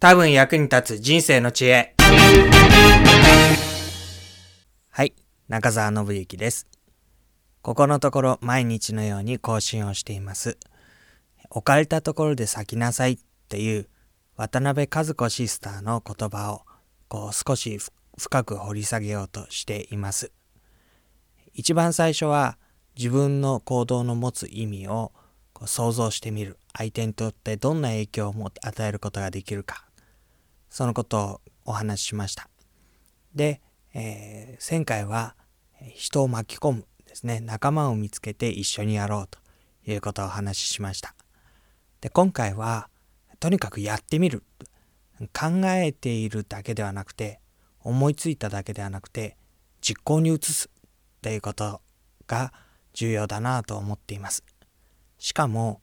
多分役に立つ人生の知恵。はい、中澤信之です。ここのところ毎日のように更新をしています。置かれたところで咲きなさいっていう渡辺和子シスターの言葉をこう少し深く掘り下げようとしています。一番最初は自分の行動の持つ意味を想像してみる相手にとってどんな影響を与えることができるかそのことをお話ししました。で、えー、前回は人を巻き込むですね仲間を見つけて一緒にやろうということをお話ししました。で今回はとにかくやってみる考えているだけではなくて思いついただけではなくて実行に移すということが重要だなと思っています。しかも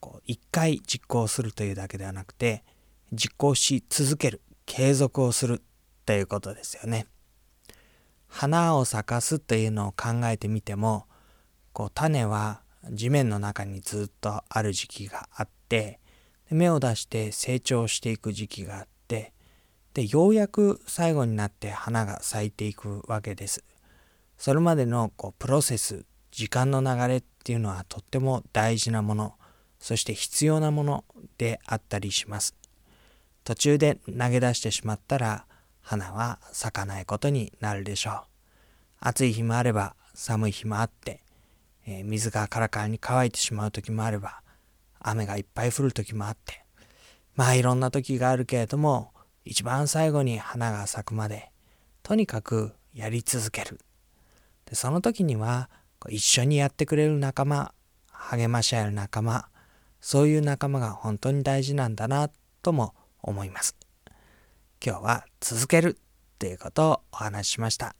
こう一回実行するというだけではなくて実行し続ける継続をするということですよね。花を咲かすというのを考えてみてもこう種は地面の中にずっとある時期があって芽を出して成長していく時期があってでようやく最後になって花が咲いていくわけです。それまでのこうプロセス時間の流れっていうのはとっても大事なものそして必要なものであったりします。途中で投げ出してしまったら花は咲かないことになるでしょう。暑い日もあれば寒い日もあって、えー、水がカラカラに乾いてしまう時もあれば雨がいっぱい降る時もあってまあいろんな時があるけれども一番最後に花が咲くまでとにかくやり続けるでその時には一緒にやってくれる仲間励まし合える仲間そういう仲間が本当に大事なんだなとも思います。今日は続けるっていうことをお話ししました。